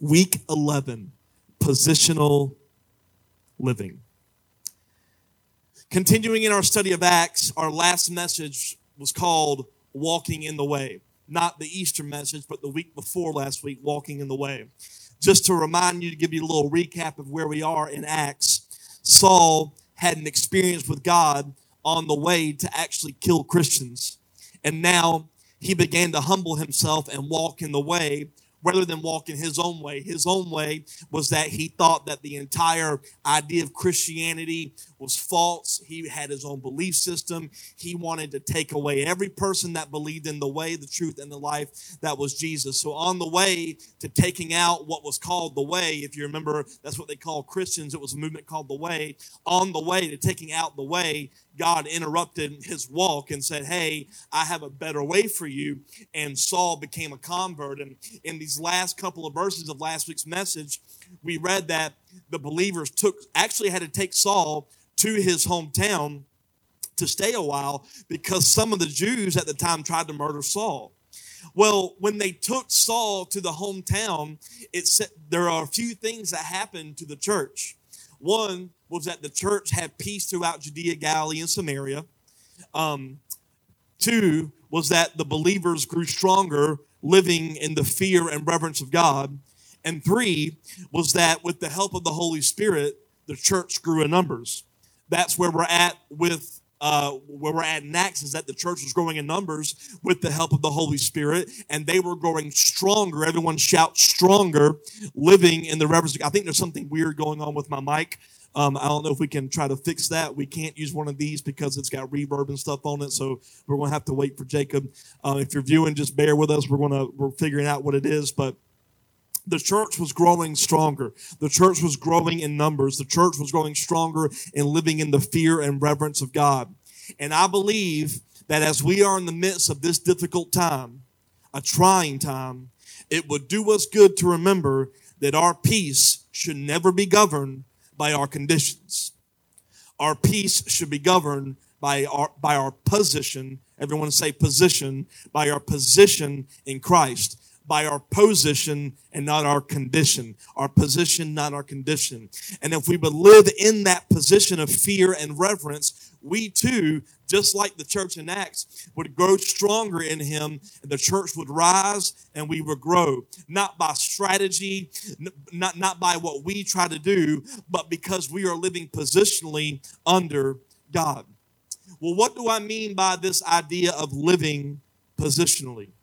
Week 11 Positional Living. Continuing in our study of Acts, our last message was called Walking in the Way. Not the Easter message, but the week before last week, Walking in the Way. Just to remind you, to give you a little recap of where we are in Acts, Saul had an experience with God on the way to actually kill Christians. And now he began to humble himself and walk in the way rather than walk in his own way. His own way was that he thought that the entire idea of Christianity was false. He had his own belief system. He wanted to take away every person that believed in the way, the truth, and the life that was Jesus. So, on the way to taking out what was called the way, if you remember, that's what they called Christians, it was a movement called the way. On the way to taking out the way, God interrupted his walk and said, Hey, I have a better way for you. And Saul became a convert. And in these last couple of verses of last week's message, we read that the believers took actually had to take Saul to his hometown to stay a while because some of the Jews at the time tried to murder Saul. Well, when they took Saul to the hometown, it said there are a few things that happened to the church. One was that the church had peace throughout Judea, Galilee, and Samaria. Um, two was that the believers grew stronger, living in the fear and reverence of God. And three was that with the help of the Holy Spirit, the church grew in numbers. That's where we're at with uh, where we're at next is that the church was growing in numbers with the help of the Holy Spirit, and they were growing stronger. Everyone shout stronger, living in the reverence. I think there's something weird going on with my mic. Um, I don't know if we can try to fix that. We can't use one of these because it's got reverb and stuff on it, so we're going to have to wait for Jacob. Uh, if you're viewing, just bear with us. We're going to we're figuring out what it is, but the church was growing stronger. The church was growing in numbers. The church was growing stronger in living in the fear and reverence of God. And I believe that as we are in the midst of this difficult time, a trying time, it would do us good to remember that our peace should never be governed by our conditions. Our peace should be governed by our, by our position. Everyone say position, by our position in Christ by our position and not our condition. Our position, not our condition. And if we would live in that position of fear and reverence, we too, just like the church in Acts, would grow stronger in Him, and the church would rise and we would grow. Not by strategy, not, not by what we try to do, but because we are living positionally under God. Well, what do I mean by this idea of living positionally?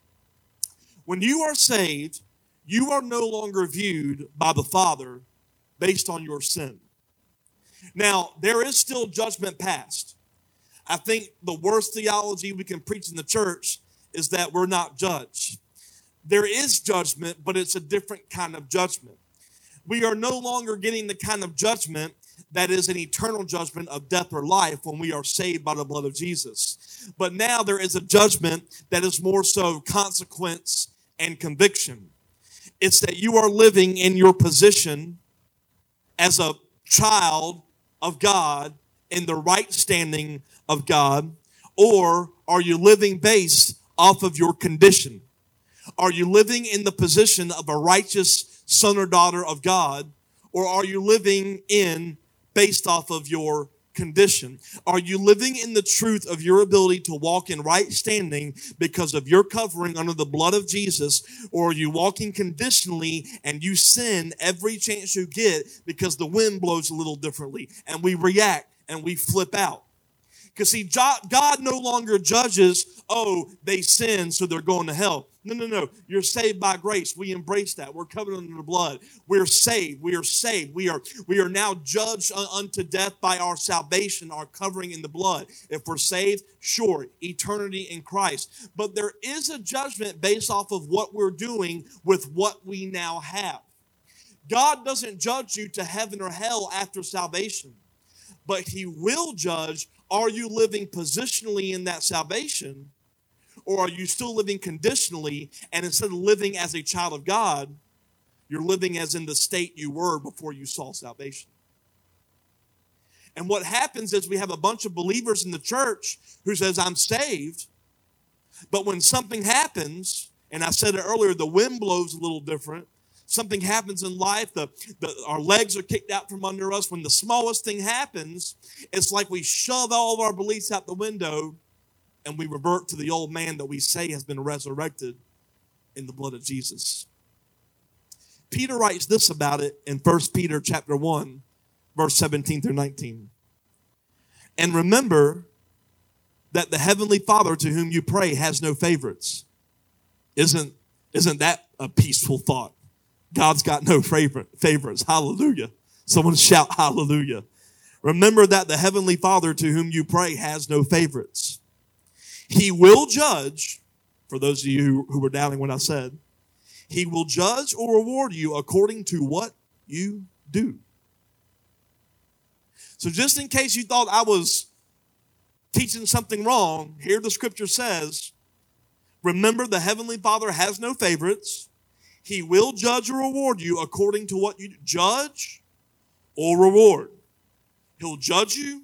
When you are saved, you are no longer viewed by the Father based on your sin. Now, there is still judgment passed. I think the worst theology we can preach in the church is that we're not judged. There is judgment, but it's a different kind of judgment. We are no longer getting the kind of judgment that is an eternal judgment of death or life when we are saved by the blood of Jesus. But now there is a judgment that is more so consequence and conviction. It's that you are living in your position as a child of God in the right standing of God, or are you living based off of your condition? Are you living in the position of a righteous son or daughter of God, or are you living in based off of your condition? Are you living in the truth of your ability to walk in right standing because of your covering under the blood of Jesus? Or are you walking conditionally and you sin every chance you get because the wind blows a little differently and we react and we flip out? Because see, God no longer judges, oh, they sin, so they're going to hell. No, no, no. You're saved by grace. We embrace that. We're covered under the blood. We're saved. We are saved. We are we are now judged uh, unto death by our salvation, our covering in the blood. If we're saved, sure, eternity in Christ. But there is a judgment based off of what we're doing with what we now have. God doesn't judge you to heaven or hell after salvation, but He will judge are you living positionally in that salvation? Or are you still living conditionally? And instead of living as a child of God, you're living as in the state you were before you saw salvation. And what happens is we have a bunch of believers in the church who says, I'm saved. But when something happens, and I said it earlier, the wind blows a little different. Something happens in life, the, the, our legs are kicked out from under us, when the smallest thing happens, it's like we shove all of our beliefs out the window and we revert to the old man that we say has been resurrected in the blood of Jesus. Peter writes this about it in 1 Peter chapter 1, verse 17 through 19. And remember that the heavenly Father to whom you pray has no favorites. Isn't, isn't that a peaceful thought? God's got no favorite, favorites. Hallelujah. Someone shout hallelujah. Remember that the heavenly Father to whom you pray has no favorites. He will judge, for those of you who were doubting what I said, he will judge or reward you according to what you do. So, just in case you thought I was teaching something wrong, here the scripture says, Remember, the Heavenly Father has no favorites. He will judge or reward you according to what you judge or reward. He'll judge you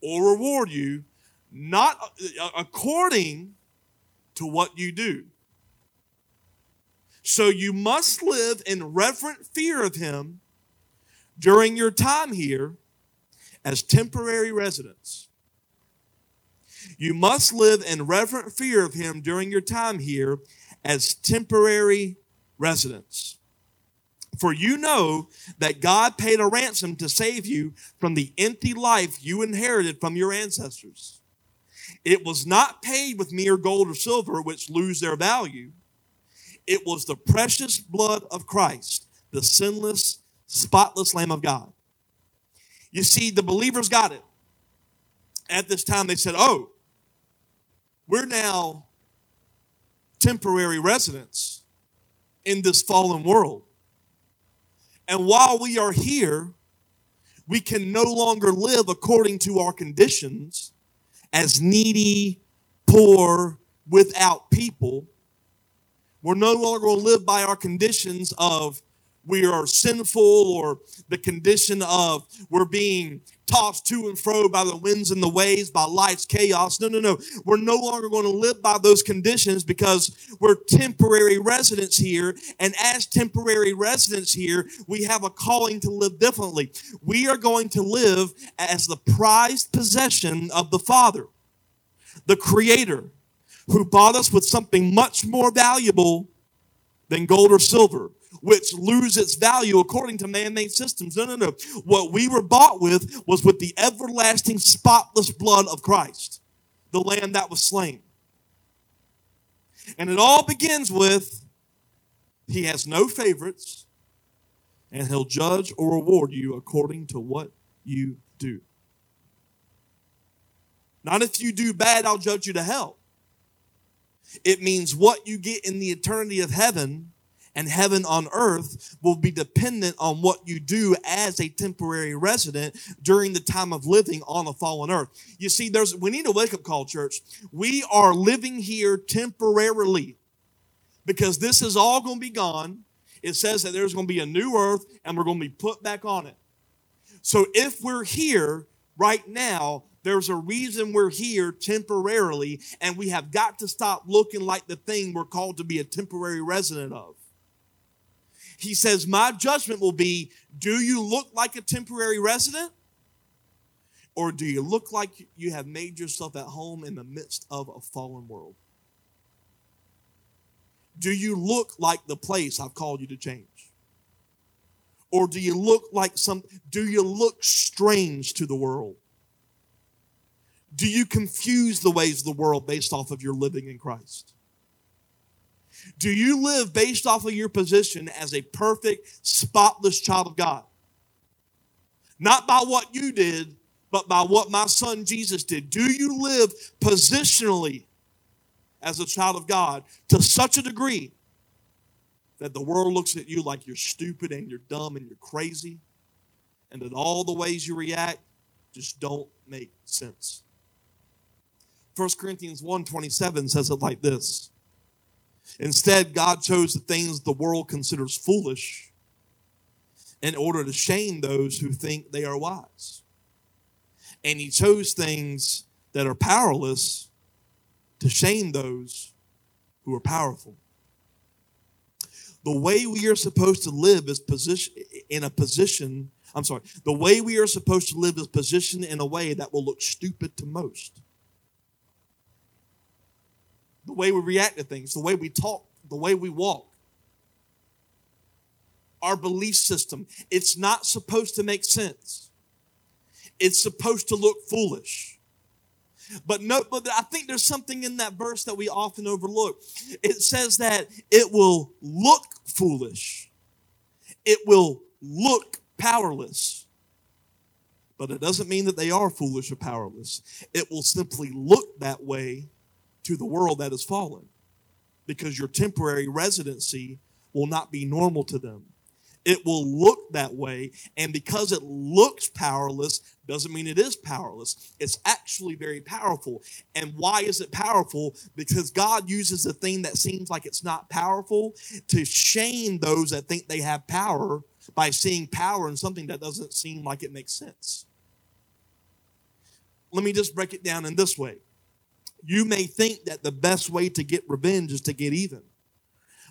or reward you not uh, according to what you do. So you must live in reverent fear of him during your time here as temporary residents. You must live in reverent fear of him during your time here as temporary residents. For you know that God paid a ransom to save you from the empty life you inherited from your ancestors. It was not paid with mere gold or silver, which lose their value. It was the precious blood of Christ, the sinless, spotless Lamb of God. You see, the believers got it. At this time, they said, Oh, we're now temporary residents in this fallen world. And while we are here, we can no longer live according to our conditions as needy, poor, without people. We're no longer going to live by our conditions of we are sinful or the condition of we're being tossed to and fro by the winds and the waves, by life's chaos. No, no, no. We're no longer going to live by those conditions because we're temporary residents here. And as temporary residents here, we have a calling to live differently. We are going to live as the prized possession of the Father, the Creator, who bought us with something much more valuable than gold or silver which lose its value according to man-made systems. No, no, no. What we were bought with was with the everlasting spotless blood of Christ, the lamb that was slain. And it all begins with he has no favorites and he'll judge or reward you according to what you do. Not if you do bad, I'll judge you to hell. It means what you get in the eternity of heaven and heaven on earth will be dependent on what you do as a temporary resident during the time of living on a fallen earth. You see, there's we need a wake up call, church. We are living here temporarily because this is all going to be gone. It says that there's going to be a new earth and we're going to be put back on it. So if we're here right now, there's a reason we're here temporarily, and we have got to stop looking like the thing we're called to be a temporary resident of. He says, My judgment will be do you look like a temporary resident? Or do you look like you have made yourself at home in the midst of a fallen world? Do you look like the place I've called you to change? Or do you look like some, do you look strange to the world? Do you confuse the ways of the world based off of your living in Christ? Do you live based off of your position as a perfect, spotless child of God? Not by what you did, but by what my son Jesus did. Do you live positionally as a child of God to such a degree that the world looks at you like you're stupid and you're dumb and you're crazy and that all the ways you react just don't make sense? 1 Corinthians 1:27 says it like this. Instead, God chose the things the world considers foolish in order to shame those who think they are wise. And He chose things that are powerless to shame those who are powerful. The way we are supposed to live is position in a position. I'm sorry. The way we are supposed to live is positioned in a way that will look stupid to most. The way we react to things, the way we talk, the way we walk, our belief system. It's not supposed to make sense. It's supposed to look foolish. But no, but I think there's something in that verse that we often overlook. It says that it will look foolish. It will look powerless. But it doesn't mean that they are foolish or powerless. It will simply look that way to the world that has fallen because your temporary residency will not be normal to them. It will look that way. And because it looks powerless, doesn't mean it is powerless. It's actually very powerful. And why is it powerful? Because God uses a thing that seems like it's not powerful to shame those that think they have power by seeing power in something that doesn't seem like it makes sense. Let me just break it down in this way. You may think that the best way to get revenge is to get even.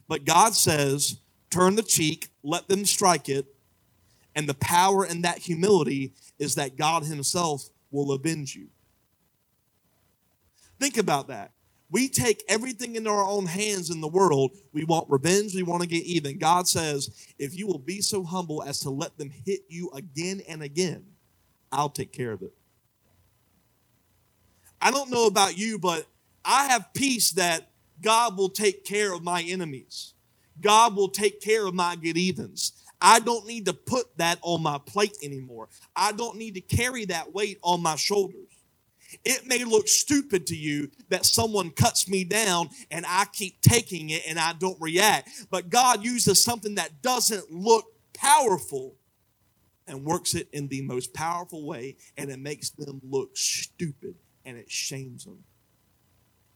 But God says, turn the cheek, let them strike it. And the power in that humility is that God Himself will avenge you. Think about that. We take everything into our own hands in the world. We want revenge, we want to get even. God says, if you will be so humble as to let them hit you again and again, I'll take care of it. I don't know about you, but I have peace that God will take care of my enemies. God will take care of my get evens. I don't need to put that on my plate anymore. I don't need to carry that weight on my shoulders. It may look stupid to you that someone cuts me down and I keep taking it and I don't react. But God uses something that doesn't look powerful and works it in the most powerful way and it makes them look stupid and it shames them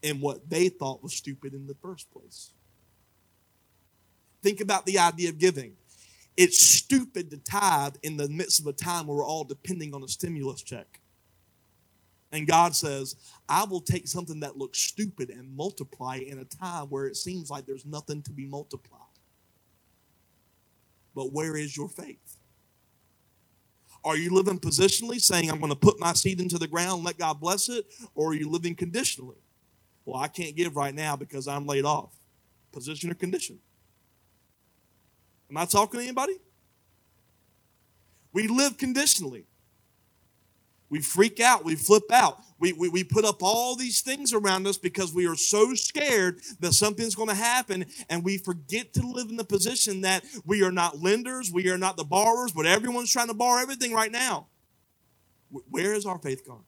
in what they thought was stupid in the first place. Think about the idea of giving. It's stupid to tithe in the midst of a time where we're all depending on a stimulus check. And God says, I will take something that looks stupid and multiply in a time where it seems like there's nothing to be multiplied. But where is your faith? Are you living positionally, saying, I'm going to put my seed into the ground let God bless it? Or are you living conditionally? Well, I can't give right now because I'm laid off. Position or condition? Am I talking to anybody? We live conditionally. We freak out. We flip out. We, we, we put up all these things around us because we are so scared that something's going to happen, and we forget to live in the position that we are not lenders, we are not the borrowers, but everyone's trying to borrow everything right now. Where is our faith gone?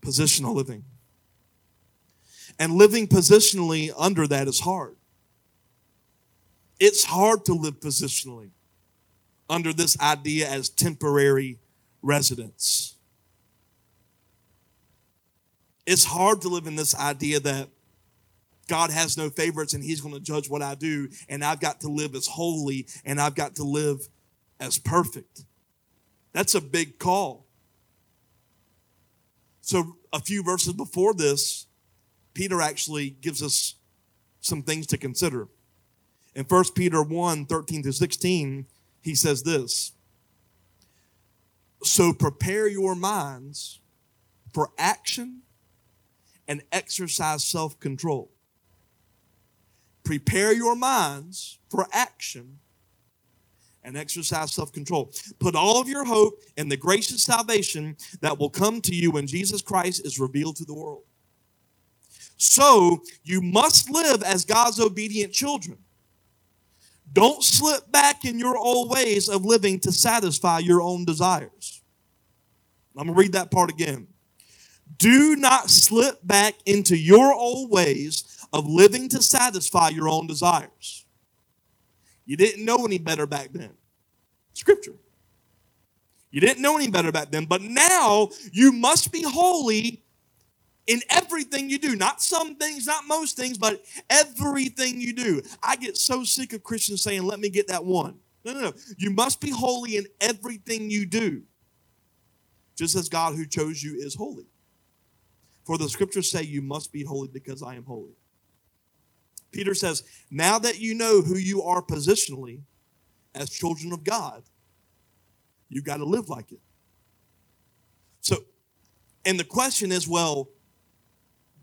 Positional living. And living positionally under that is hard. It's hard to live positionally under this idea as temporary residents. It's hard to live in this idea that God has no favorites and He's going to judge what I do, and I've got to live as holy and I've got to live as perfect. That's a big call. So, a few verses before this, Peter actually gives us some things to consider. In 1 Peter 1 13 to 16, he says this So prepare your minds for action and exercise self control. Prepare your minds for action and exercise self control. Put all of your hope in the gracious salvation that will come to you when Jesus Christ is revealed to the world. So you must live as God's obedient children. Don't slip back in your old ways of living to satisfy your own desires. I'm going to read that part again. Do not slip back into your old ways of living to satisfy your own desires. You didn't know any better back then. Scripture. You didn't know any better back then, but now you must be holy in everything you do. Not some things, not most things, but everything you do. I get so sick of Christians saying, let me get that one. No, no, no. You must be holy in everything you do, just as God who chose you is holy. For the scriptures say, You must be holy because I am holy. Peter says, Now that you know who you are positionally as children of God, you've got to live like it. So, and the question is, well,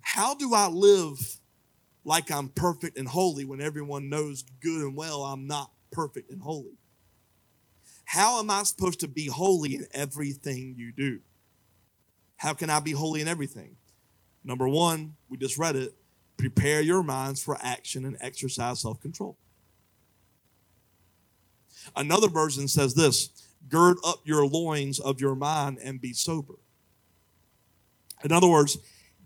how do I live like I'm perfect and holy when everyone knows good and well I'm not perfect and holy? How am I supposed to be holy in everything you do? How can I be holy in everything? Number one, we just read it prepare your minds for action and exercise self control. Another version says this gird up your loins of your mind and be sober. In other words,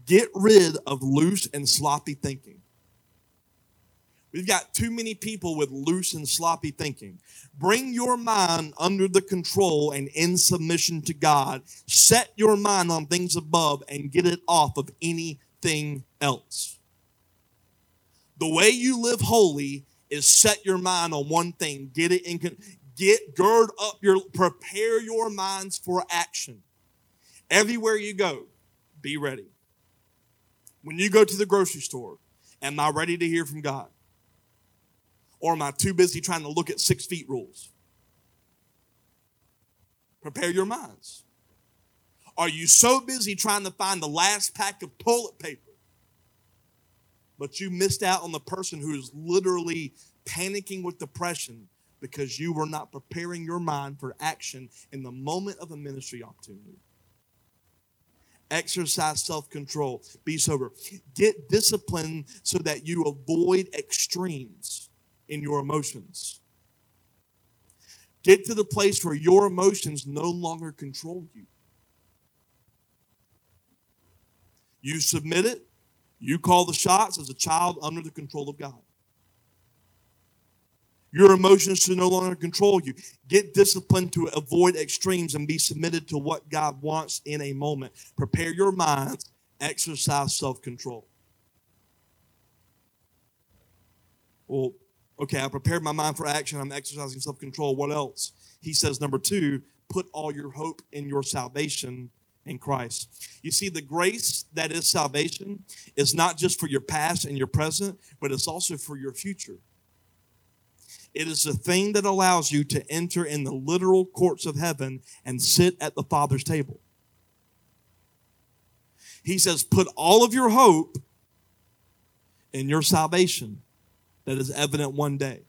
get rid of loose and sloppy thinking. We've got too many people with loose and sloppy thinking. Bring your mind under the control and in submission to God. Set your mind on things above and get it off of anything else. The way you live holy is set your mind on one thing. Get it in get gird up your prepare your minds for action. Everywhere you go, be ready. When you go to the grocery store, am I ready to hear from God? Or am I too busy trying to look at six feet rules? Prepare your minds. Are you so busy trying to find the last pack of toilet paper, but you missed out on the person who is literally panicking with depression because you were not preparing your mind for action in the moment of a ministry opportunity? Exercise self control. Be sober. Get disciplined so that you avoid extremes in your emotions. Get to the place where your emotions no longer control you. You submit it, you call the shots as a child under the control of God. Your emotions should no longer control you. Get disciplined to avoid extremes and be submitted to what God wants in a moment. Prepare your minds, exercise self control. Well, okay, I prepared my mind for action. I'm exercising self control. What else? He says, number two, put all your hope in your salvation in Christ. You see, the grace that is salvation is not just for your past and your present, but it's also for your future. It is the thing that allows you to enter in the literal courts of heaven and sit at the Father's table. He says, put all of your hope in your salvation that is evident one day.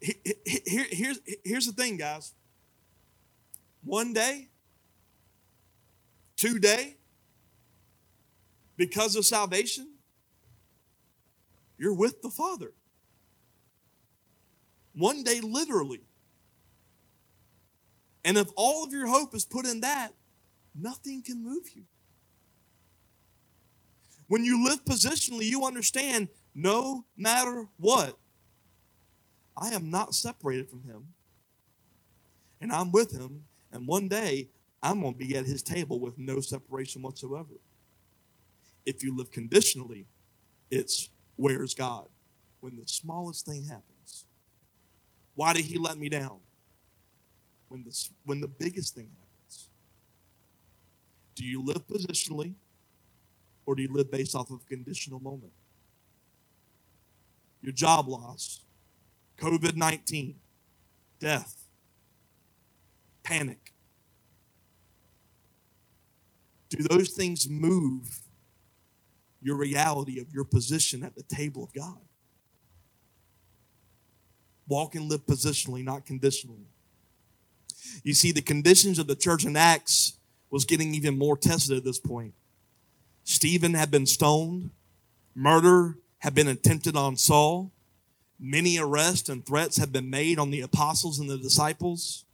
Here, here's, here's the thing, guys. One day, today, because of salvation, you're with the Father. One day, literally. And if all of your hope is put in that, nothing can move you. When you live positionally, you understand no matter what, I am not separated from him. And I'm with him. And one day, I'm going to be at his table with no separation whatsoever. If you live conditionally, it's where's God? When the smallest thing happens. Why did he let me down? When the, when the biggest thing happens. Do you live positionally or do you live based off of conditional moment? Your job loss, COVID 19, death, panic. Do those things move your reality of your position at the table of God? Walk and live positionally, not conditionally. You see, the conditions of the church in Acts was getting even more tested at this point. Stephen had been stoned, murder have been attempted on Saul. Many arrests and threats have been made on the apostles and the disciples,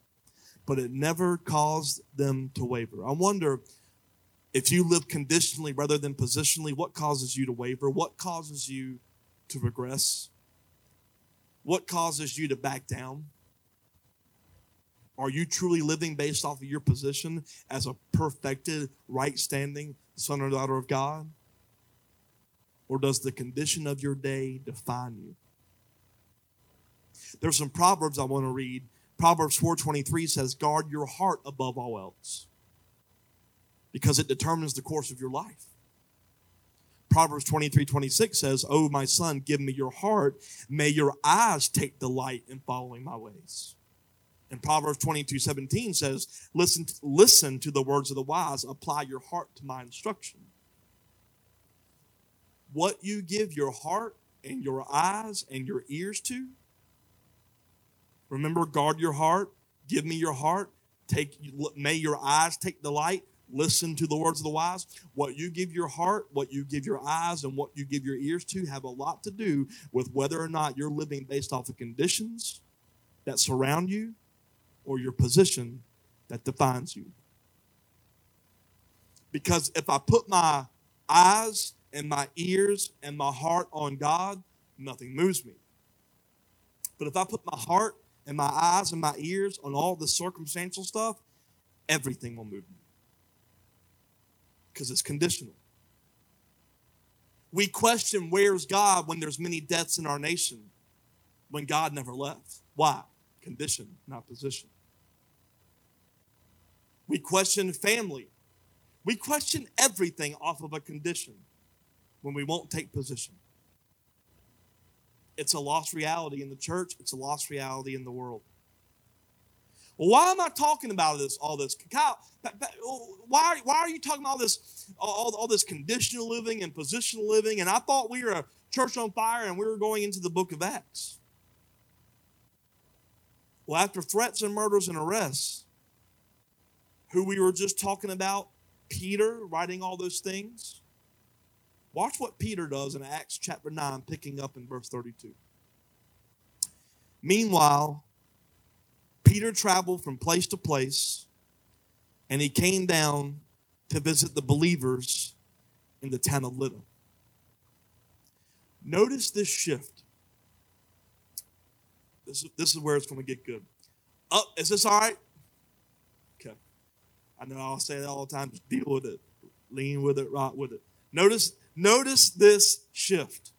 but it never caused them to waver. I wonder if you live conditionally rather than positionally, what causes you to waver? What causes you to regress? What causes you to back down? Are you truly living based off of your position as a perfected, right standing son or daughter of God? Or does the condition of your day define you? There's some proverbs I want to read. Proverbs 4:23 says, "Guard your heart above all else, because it determines the course of your life." Proverbs 23 26 says, Oh, my son, give me your heart. May your eyes take delight in following my ways. And Proverbs 22 17 says, listen, listen to the words of the wise, apply your heart to my instruction. What you give your heart and your eyes and your ears to, remember, guard your heart, give me your heart, take, may your eyes take delight, listen to the words of the wise. What you give your heart, what you give your eyes, and what you give your ears to have a lot to do with whether or not you're living based off the conditions that surround you or your position that defines you. Because if I put my eyes and my ears and my heart on God, nothing moves me. But if I put my heart and my eyes and my ears on all the circumstantial stuff, everything will move me. Because it's conditional. We question where's God when there's many deaths in our nation, when God never left. Why? Condition, not position. We question family. We question everything off of a condition when we won't take position. It's a lost reality in the church, it's a lost reality in the world. Well, why am I talking about this? All this, Kyle? Why, why are you talking about all this, all, all this conditional living and positional living? And I thought we were a church on fire and we were going into the book of Acts. Well, after threats and murders and arrests, who we were just talking about, Peter writing all those things. Watch what Peter does in Acts chapter 9, picking up in verse 32. Meanwhile, Peter traveled from place to place, and he came down to visit the believers in the town of Lydda. Notice this shift. This, this is where it's going to get good. Up, oh, is this all right? Okay. I know I'll say that all the time. Just deal with it. Lean with it, rock with it. Notice, notice this shift.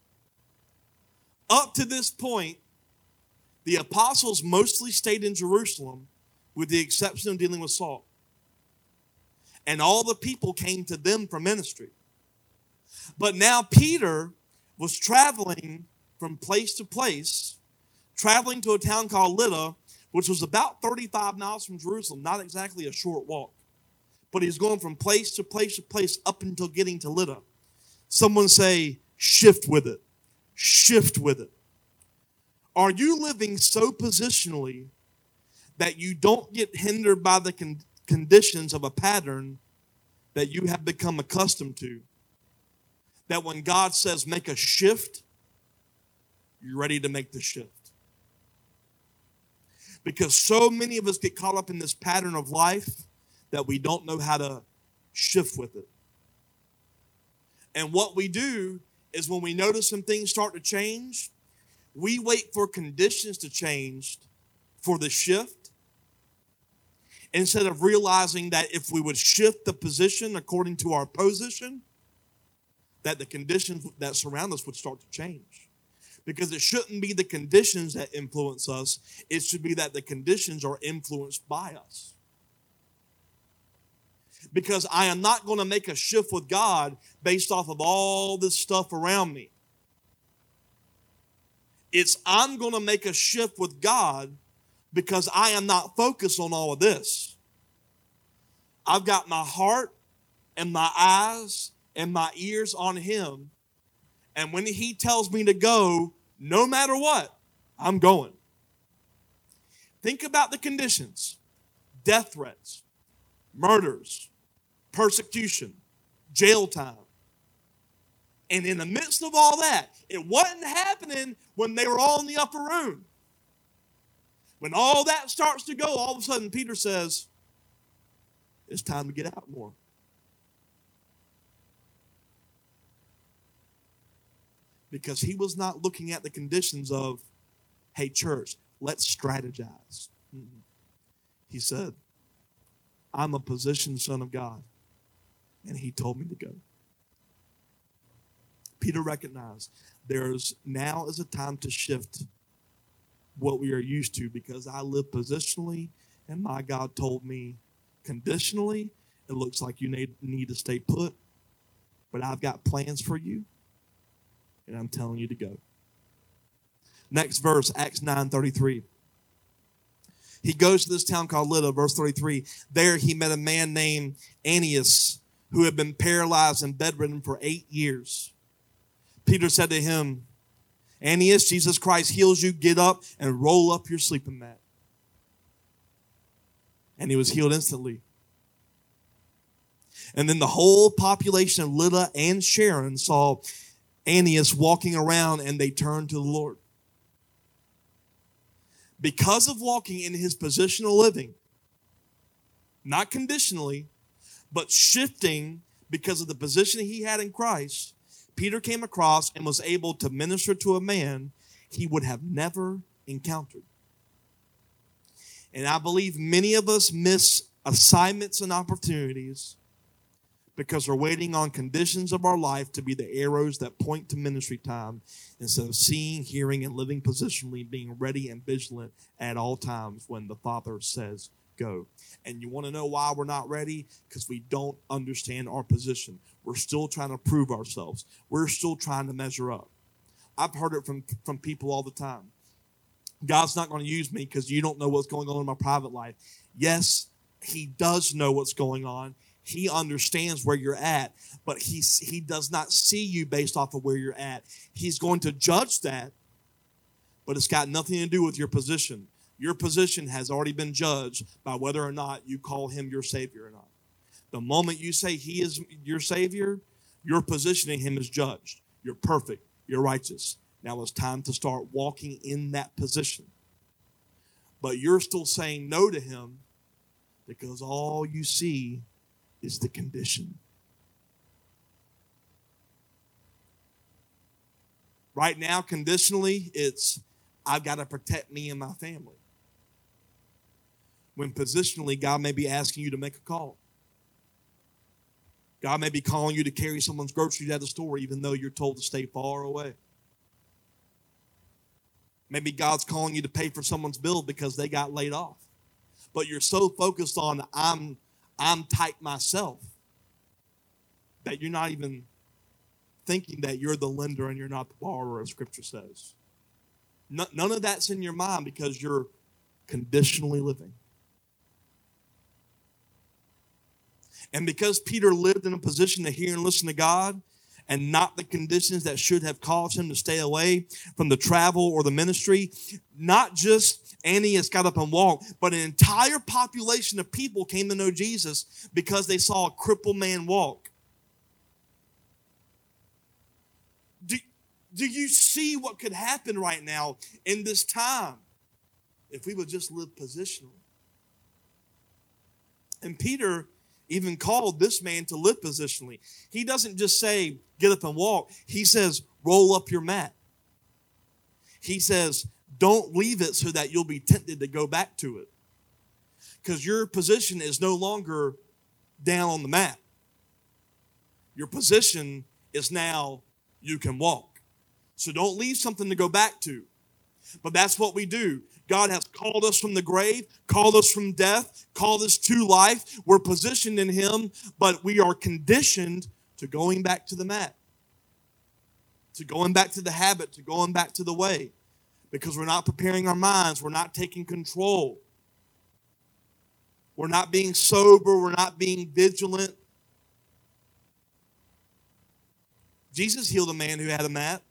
Up to this point, the apostles mostly stayed in Jerusalem with the exception of dealing with Saul. And all the people came to them for ministry. But now Peter was traveling from place to place, traveling to a town called Lydda, which was about 35 miles from Jerusalem, not exactly a short walk but he's going from place to place to place up until getting to Lydda. Someone say, shift with it. Shift with it. Are you living so positionally that you don't get hindered by the con- conditions of a pattern that you have become accustomed to? That when God says make a shift, you're ready to make the shift. Because so many of us get caught up in this pattern of life that we don't know how to shift with it. And what we do is when we notice some things start to change, we wait for conditions to change for the shift instead of realizing that if we would shift the position according to our position, that the conditions that surround us would start to change. Because it shouldn't be the conditions that influence us, it should be that the conditions are influenced by us because I am not going to make a shift with God based off of all this stuff around me. It's I'm going to make a shift with God because I am not focused on all of this. I've got my heart and my eyes and my ears on Him. And when He tells me to go, no matter what, I'm going. Think about the conditions death threats, murders, persecution, jail time. And in the midst of all that, it wasn't happening when they were all in the upper room. When all that starts to go, all of a sudden Peter says, It's time to get out more. Because he was not looking at the conditions of, hey, church, let's strategize. He said, I'm a positioned son of God and he told me to go. Peter recognized there's now is a time to shift what we are used to because I live positionally and my God told me conditionally it looks like you need, need to stay put. but I've got plans for you, and I'm telling you to go. Next verse, Acts 9 33. He goes to this town called Lydda, verse 33. There he met a man named Aeneas who had been paralyzed and bedridden for eight years. Peter said to him, Aeneas, Jesus Christ heals you. Get up and roll up your sleeping mat. And he was healed instantly. And then the whole population of Lydda and Sharon saw Aeneas walking around and they turned to the Lord. Because of walking in his positional living, not conditionally, but shifting because of the position he had in Christ, Peter came across and was able to minister to a man he would have never encountered. And I believe many of us miss assignments and opportunities because we're waiting on conditions of our life to be the arrows that point to ministry time instead of seeing, hearing, and living positionally, being ready and vigilant at all times when the Father says go. And you want to know why we're not ready? Because we don't understand our position. We're still trying to prove ourselves, we're still trying to measure up. I've heard it from, from people all the time. God's not going to use me because you don't know what's going on in my private life. Yes, He does know what's going on. He understands where you're at, but he, he does not see you based off of where you're at. He's going to judge that, but it's got nothing to do with your position. Your position has already been judged by whether or not you call him your Savior or not. The moment you say he is your Savior, your position in him is judged. You're perfect, you're righteous. Now it's time to start walking in that position. But you're still saying no to him because all you see is the condition. Right now, conditionally, it's I've got to protect me and my family when positionally God may be asking you to make a call. God may be calling you to carry someone's groceries out the store, even though you're told to stay far away. Maybe God's calling you to pay for someone's bill because they got laid off. But you're so focused on I'm I'm tight myself that you're not even thinking that you're the lender and you're not the borrower, as Scripture says. None of that's in your mind because you're conditionally living. And because Peter lived in a position to hear and listen to God, and not the conditions that should have caused him to stay away from the travel or the ministry. Not just Aeneas got up and walked, but an entire population of people came to know Jesus because they saw a crippled man walk. Do, do you see what could happen right now in this time if we would just live positionally? And Peter even called this man to live positionally. He doesn't just say, get up and walk. He says, roll up your mat. He says, don't leave it so that you'll be tempted to go back to it. Because your position is no longer down on the mat. Your position is now you can walk. So don't leave something to go back to. But that's what we do. God has called us from the grave, called us from death, called us to life. We're positioned in Him, but we are conditioned to going back to the mat, to going back to the habit, to going back to the way, because we're not preparing our minds, we're not taking control. We're not being sober, we're not being vigilant. Jesus healed a man who had a mat.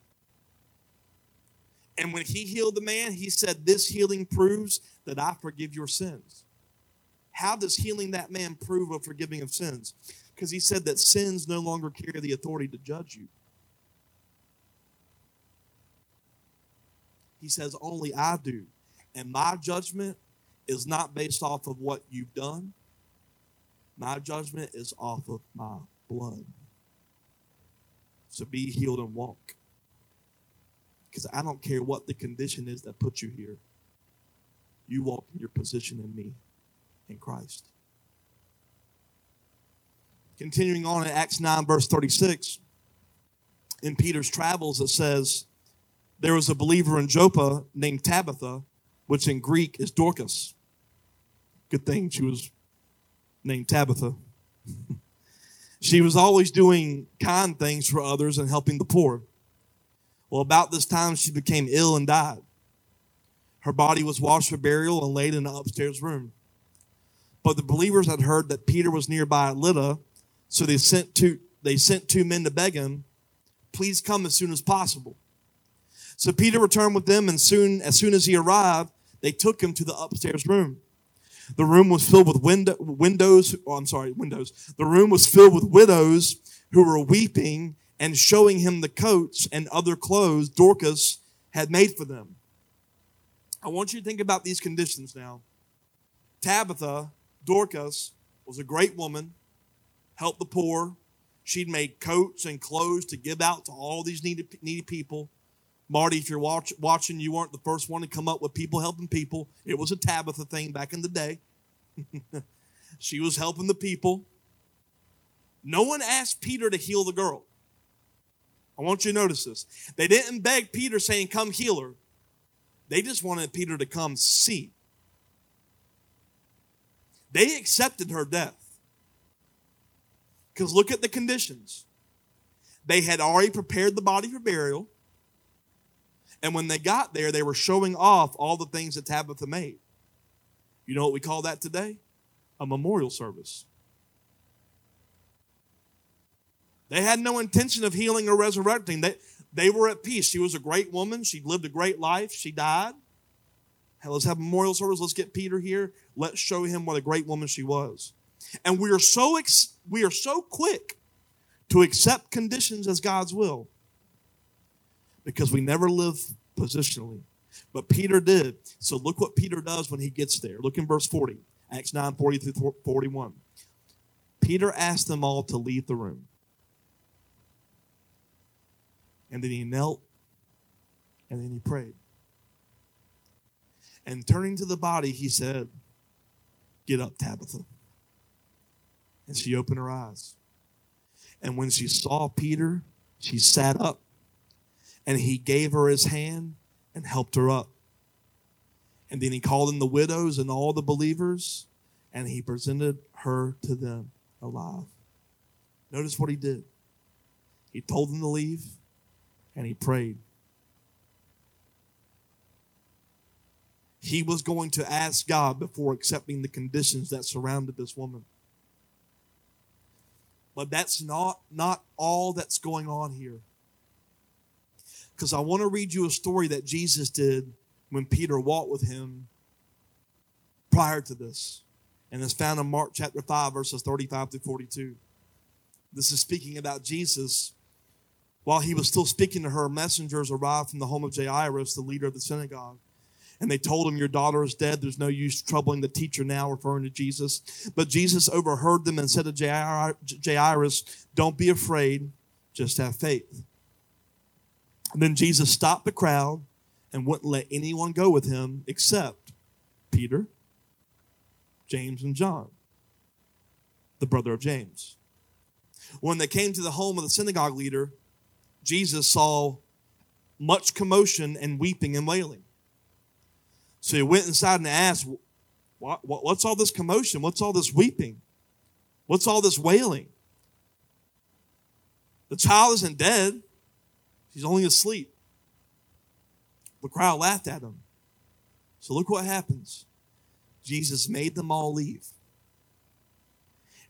And when he healed the man, he said, This healing proves that I forgive your sins. How does healing that man prove a forgiving of sins? Because he said that sins no longer carry the authority to judge you. He says, Only I do. And my judgment is not based off of what you've done, my judgment is off of my blood. So be healed and walk. Because I don't care what the condition is that put you here. You walk in your position in me, in Christ. Continuing on in Acts 9, verse 36, in Peter's travels, it says, There was a believer in Joppa named Tabitha, which in Greek is Dorcas. Good thing she was named Tabitha. She was always doing kind things for others and helping the poor. Well, about this time, she became ill and died. Her body was washed for burial and laid in an upstairs room. But the believers had heard that Peter was nearby at Lydda, so they sent two, they sent two men to beg him, please come as soon as possible. So Peter returned with them, and soon, as soon as he arrived, they took him to the upstairs room. The room was filled with window, windows. Oh, I'm sorry, windows. The room was filled with widows who were weeping and showing him the coats and other clothes Dorcas had made for them. I want you to think about these conditions now. Tabitha, Dorcas, was a great woman, helped the poor. She'd made coats and clothes to give out to all these needy, needy people. Marty, if you're watch, watching, you weren't the first one to come up with people helping people. It was a Tabitha thing back in the day. she was helping the people. No one asked Peter to heal the girl. I want you to notice this. They didn't beg Peter saying, Come heal her. They just wanted Peter to come see. They accepted her death. Because look at the conditions. They had already prepared the body for burial. And when they got there, they were showing off all the things that Tabitha made. You know what we call that today? A memorial service. They had no intention of healing or resurrecting. They, they were at peace. She was a great woman. She lived a great life. She died. Hey, let's have memorial service. Let's get Peter here. Let's show him what a great woman she was. And we are so ex- we are so quick to accept conditions as God's will because we never live positionally. But Peter did. So look what Peter does when he gets there. Look in verse 40, Acts 9 40 through 41. Peter asked them all to leave the room. And then he knelt and then he prayed. And turning to the body, he said, Get up, Tabitha. And she opened her eyes. And when she saw Peter, she sat up and he gave her his hand and helped her up. And then he called in the widows and all the believers, and he presented her to them alive. Notice what he did. He told them to leave, and he prayed. He was going to ask God before accepting the conditions that surrounded this woman. But that's not, not all that's going on here because I want to read you a story that Jesus did when Peter walked with him prior to this. And it's found in Mark chapter 5, verses 35 to 42. This is speaking about Jesus. While he was still speaking to her, messengers arrived from the home of Jairus, the leader of the synagogue. And they told him, Your daughter is dead. There's no use troubling the teacher now, referring to Jesus. But Jesus overheard them and said to Jairus, Don't be afraid, just have faith. And then Jesus stopped the crowd and wouldn't let anyone go with him except Peter, James, and John, the brother of James. When they came to the home of the synagogue leader, Jesus saw much commotion and weeping and wailing. So he went inside and asked, what, what, What's all this commotion? What's all this weeping? What's all this wailing? The child isn't dead, He's only asleep. The crowd laughed at him. So look what happens. Jesus made them all leave.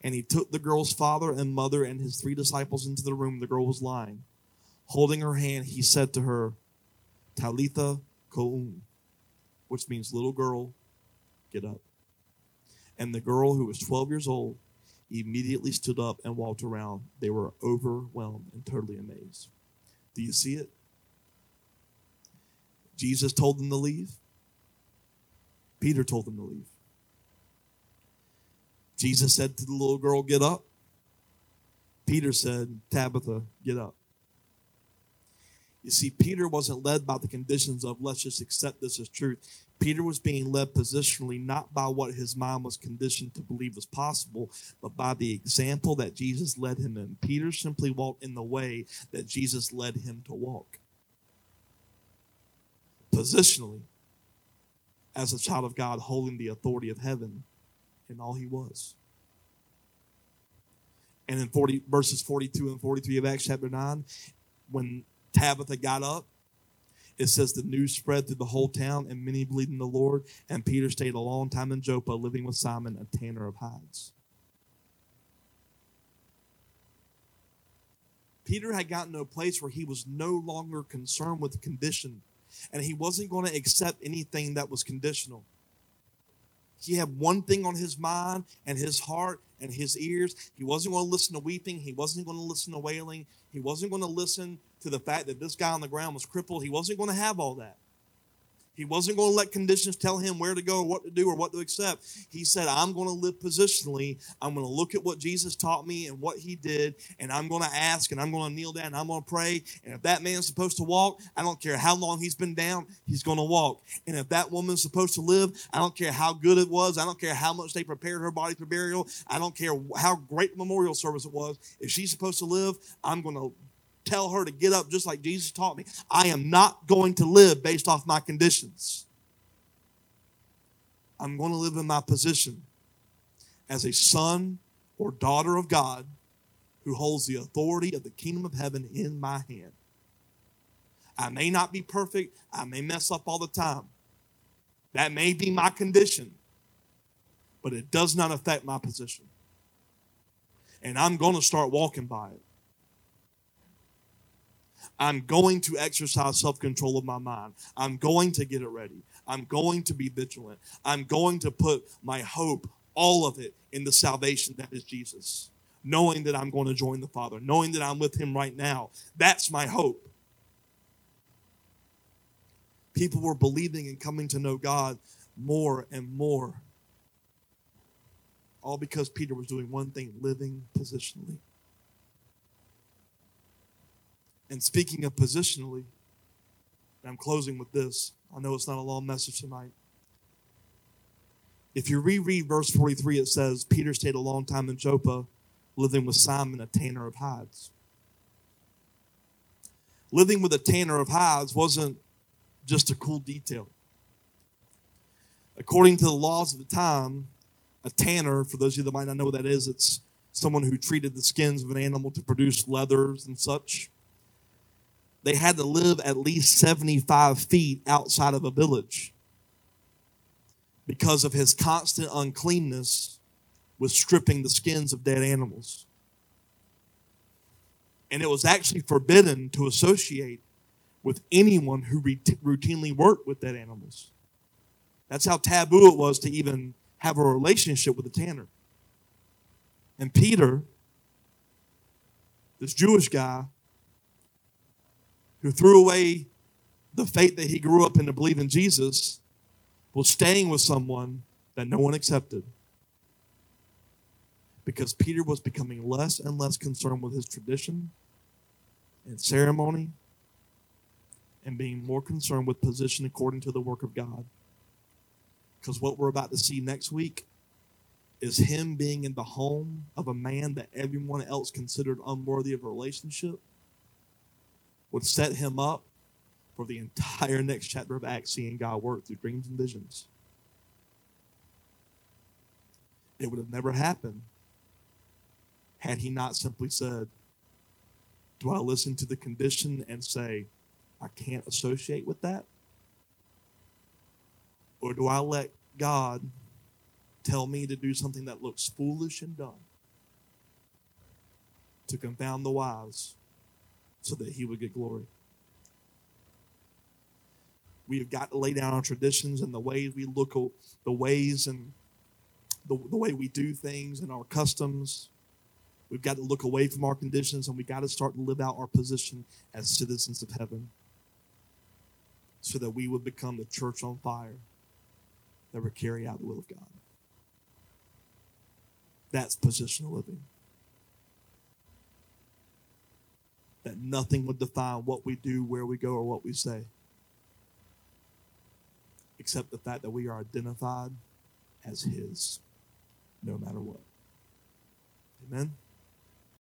And he took the girl's father and mother and his three disciples into the room the girl was lying. Holding her hand, he said to her, Talitha koum, which means little girl, get up. And the girl, who was 12 years old, immediately stood up and walked around. They were overwhelmed and totally amazed. Do you see it? Jesus told them to leave. Peter told them to leave. Jesus said to the little girl, Get up. Peter said, Tabitha, get up. You see, Peter wasn't led by the conditions of let's just accept this as truth. Peter was being led positionally not by what his mind was conditioned to believe was possible, but by the example that Jesus led him in. Peter simply walked in the way that Jesus led him to walk. Positionally, as a child of God, holding the authority of heaven in all he was. And in 40 verses 42 and 43 of Acts chapter 9, when Tabitha got up, it says the news spread through the whole town and many believed in the Lord. And Peter stayed a long time in Joppa, living with Simon, a tanner of hides. Peter had gotten to a place where he was no longer concerned with condition, and he wasn't going to accept anything that was conditional. He had one thing on his mind and his heart and his ears. He wasn't going to listen to weeping. He wasn't going to listen to wailing. He wasn't going to listen to the fact that this guy on the ground was crippled. He wasn't going to have all that. He wasn't going to let conditions tell him where to go or what to do or what to accept. He said, I'm going to live positionally. I'm going to look at what Jesus taught me and what he did, and I'm going to ask and I'm going to kneel down and I'm going to pray. And if that man's supposed to walk, I don't care how long he's been down, he's going to walk. And if that woman's supposed to live, I don't care how good it was. I don't care how much they prepared her body for burial. I don't care how great memorial service it was. If she's supposed to live, I'm going to tell her to get up just like Jesus taught me. I am not going to live based off my conditions. I'm going to live in my position as a son or daughter of God who holds the authority of the kingdom of heaven in my hand. I may not be perfect, I may mess up all the time. That may be my condition, but it does not affect my position. And I'm going to start walking by it. I'm going to exercise self control of my mind. I'm going to get it ready. I'm going to be vigilant. I'm going to put my hope, all of it, in the salvation that is Jesus. Knowing that I'm going to join the Father, knowing that I'm with Him right now. That's my hope. People were believing and coming to know God more and more. All because Peter was doing one thing living positionally. And speaking of positionally, I'm closing with this. I know it's not a long message tonight. If you reread verse 43, it says, Peter stayed a long time in Joppa, living with Simon, a tanner of hides. Living with a tanner of hides wasn't just a cool detail. According to the laws of the time, a tanner, for those of you that might not know what that is, it's someone who treated the skins of an animal to produce leathers and such they had to live at least 75 feet outside of a village because of his constant uncleanness with stripping the skins of dead animals. And it was actually forbidden to associate with anyone who routinely worked with dead animals. That's how taboo it was to even have a relationship with a tanner. And Peter, this Jewish guy, who threw away the faith that he grew up in to believe in Jesus was staying with someone that no one accepted. Because Peter was becoming less and less concerned with his tradition and ceremony and being more concerned with position according to the work of God. Because what we're about to see next week is him being in the home of a man that everyone else considered unworthy of a relationship would set him up for the entire next chapter of Acts, seeing God work through dreams and visions. It would have never happened had he not simply said, Do I listen to the condition and say, I can't associate with that? Or do I let God tell me to do something that looks foolish and dumb to confound the wise so that he would get glory. We have got to lay down our traditions and the ways we look, the ways and the, the way we do things and our customs. We've got to look away from our conditions and we've got to start to live out our position as citizens of heaven so that we would become the church on fire that would carry out the will of God. That's positional living. That nothing would define what we do, where we go, or what we say, except the fact that we are identified as His no matter what. Amen.